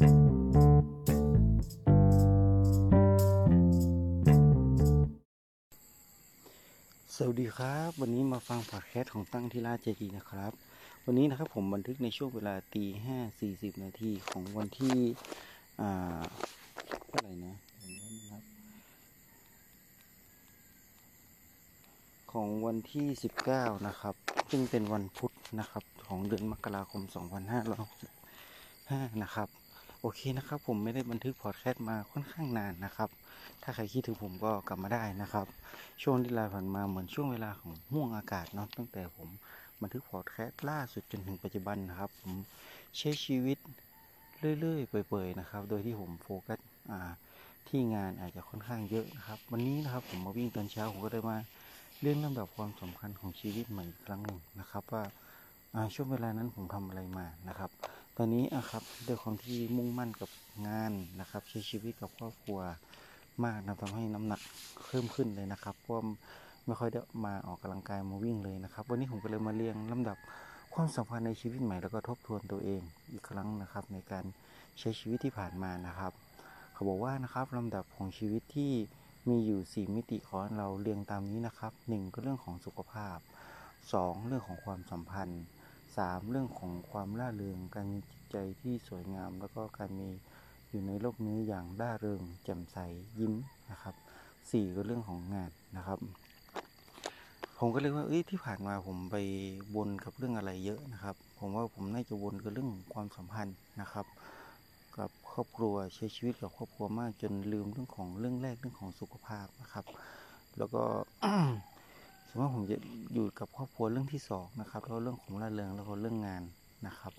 สวัสดีครับ วันนี้มาฟังพอดแคสต์ของตั้งที่ราชเจดีนะครับ วันนี้นะครับผมบันทึกในช่วงเวลาตีห้าสี่สิบนาทีของวันที่อ่าเท่าไหร่นะของวันที่สิบเก้านะครับ ซึ่งเป็นวันพุธนะครับ ของเดือนมกราคมสองพันห้าร้อยห้านะครับ โอเคนะครับ ผมไม่ได้บันทึกพอดแคสต์มาค่อนข้างนานนะครับ ถ้าใครคิดถึงผมก็กลับมาได้นะครับ ช่วงที่ลาผ่านมาเหมือนช่วงเวลาของห่วงอากาศเนาะตั้งแต่ผมบันทึกพอดแคสต์ล่าสุดจนถึงปัจจุบันนะครับ ผมใช้ชีวิตเรื่อยๆเปื่อยๆนะครับ โดยที่ผมโฟกัสที่งานอาจจะค่อนข้างเยอะนะครับ วันนี้นะครับผมมาวิ่งตอนเช้าผมก็เลยมาเรื่องลำดับความสำคัญของชีวิตใหม่อีกครั้งหนึ่งนะครับ ว่าช่วงเวลานั้นผมทำอะไรมานะครับ อนนี้อะครับด้วยความที่มุ่งมั่นกับงานนะครับใช้ชีวิตกับครอบครัวมากนะทำให้น้ำหนักเพิ่มขึ้นเลยนะครับเพราะไม่ค่อยได้มาออกกำลังกายมาวิ่งเลยนะครับ วันนี้ผมก็เลยมาเรียงลำดับความสัมพันธ์ในชีวิตใหม่แล้วก็ทบทวนตัวเองอีกครั้งนะครับ ในการใช้ชีวิตที่ผ่านมานะครับ เขาบอกว่านะครับลำดับของชีวิตที่มีอยู่ 4 มิติของเราเรียงตามนี้นะครับ 1 ก็เรื่องของสุขภาพ 2 เรื่องของความสัมพันธ์ 3 เรื่องของความร่าเริง การมีจิตใจที่สวยงาม แล้วก็การมีอยู่ในโลกนี้อย่างร่าเริง แจ่มใสยิ้มนะครับ 4 ก็เรื่องของงานนะครับ ผมก็เลยว่าเอ้ยที่ผ่านมาผมไปวนกับเรื่องอะไรเยอะนะครับ ผมว่าผมน่าจะวนกับเรื่องของความสัมพันธ์นะครับ กับครอบครัวใช้ชีวิตกับครอบครัวมากจนลืมเรื่องของเรื่องแรกเรื่องของสุขภาพนะครับ แล้วก็ สมมติว่าผมจะอยู่กับครอบครัวเรื่องที่สองนะครับแล้วเรื่องของร่าเริงแล้วก็เรื่องงานนะครับ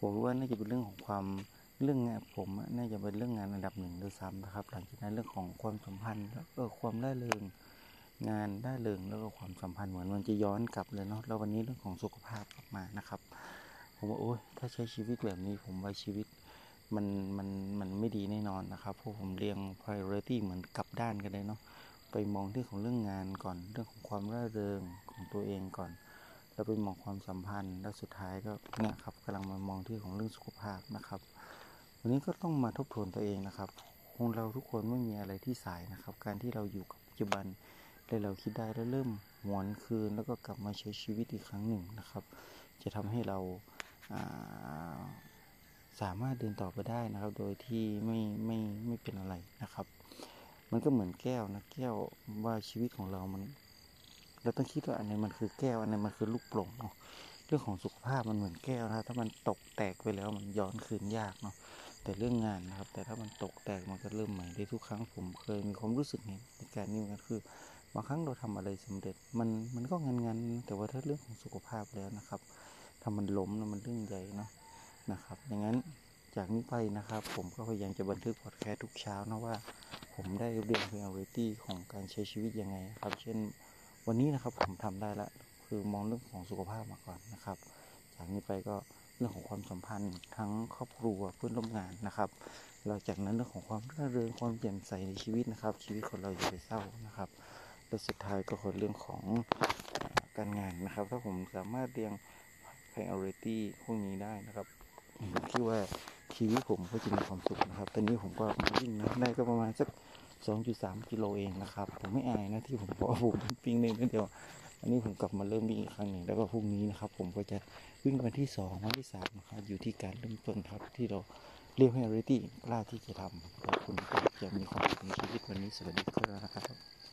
ผมว่าน่าจะเป็นเรื่องของความเรื่องงานผมน่าจะเป็นเรื่องงานอันดับหนึ่งด้วยซ้ำนะครับ หลังจากนั้นเรื่องของความสัมพันธ์แล้วก็ความร่าเริงงานร่าเริงแล้วก็ความสัมพันธ์เหมือนมันจะย้อนกลับเลยเนาะแล้ววันนี้เรื่องของสุขภาพกลับมานะครับ ผมว่าโอ้ยถ้าใช้ชีวิตแบบนี้ผมว่าชีวิตมันมันมันไม่ดีแน่นอนนะครับเพราะผมเรียง priority เหมือนกลับด้านกันเลยเนาะ ไปมองที่ของเรื่องงานก่อน เรื่องของความร่าเริงของตัวเองก่อน แล้วไปมองความสัมพันธ์ แล้วสุดท้ายก็เนี่ยครับกำลังมามองที่ของเรื่องสุขภาพนะครับ วันนี้ก็ต้องมาทบทวนตัวเองนะครับคงเราทุกคนไม่มีอะไรที่สายนะครับ การที่เราอยู่กับปัจจุบันแล้วเราคิดได้แล้วเริ่มหวนคืน แล้วก็กลับมาใช้ชีวิตอีกครั้งหนึ่งนะครับ จะทำให้เราาสามารถเดินต่อไปได้นะครับ โดยที่ไม่ไม่ไม่เป็นอะไรนะครับ มันก็เหมือนแก้วนะแก้วว่าชีวิตของเรามันเราต้องคิดว่าอันไหนมันคือแก้วอันไหนมันคือลูกโป่งเนาะเรื่องของสุขภาพมันเหมือนแก้วนะถ้ามันตกแตกไปแล้วมันย้อนคืนยากเนาะแต่เรื่องงานนะครับ แต่ถ้ามันตกแตกมันก็เริ่มใหม่ได้ทุกครั้งผมเคยมีความรู้สึกในการนี้มันคือบางครั้งเราทำอะไรสำเร็จมันมันก็งันงันแต่ว่าถ้าเรื่องของสุขภาพแล้วนะครับถ้ามันล้มนะมันเรื่องใหญ่เนาะนะครับอย่างนั้นจากนี้ไปนะครับ ผมก็พยายามจะบันทึกพอดแคสต์ทุกเช้านะว่า ผมได้เรียน priority ของการใช้ชีวิตยังไงครับ เช่นวันนี้นะครับผมทำได้ละคือมองเรื่องของสุขภาพมาก่อนนะครับ จากนี้ไปก็เรื่องของความสัมพันธ์ทั้งครอบครัวเพื่อนร่วมงานนะครับหลังจากนั้นเรื่องของความร่าเริงความแจ่มใสในชีวิตนะครับ ชีวิตคนเราอย่าไปเศร้านะครับและสุดท้ายก็คือเรื่องของการงานนะครับ ถ้าผมสามารถเรียง priority พวกนี้ได้นะครับคิดว่า ชีวิตผมก็จะมีความสุขนะครับ ตอนนี้ผมก็มาวิ่งนะได้ก็ประมาณสัก 2.3 กิโลเองนะครับ ผมไม่อายนะที่ผมบอกว่าผมวิ่งเนิดเดียว อันนี้ผมกลับมาเริ่มวิ่งอีกครั้งหนึ่งแล้วก็พรุ่งนี้นะครับ ผมก็จะวิ่งวันที่ 2 วันที่3นะครับอยู่ที่การเริ่มต้นครับที่เราเรียกให้ ready กล้าที่จะทำขอบคุณครับจะมีความสุขในชีวิตวันนี้สวัสดีครับ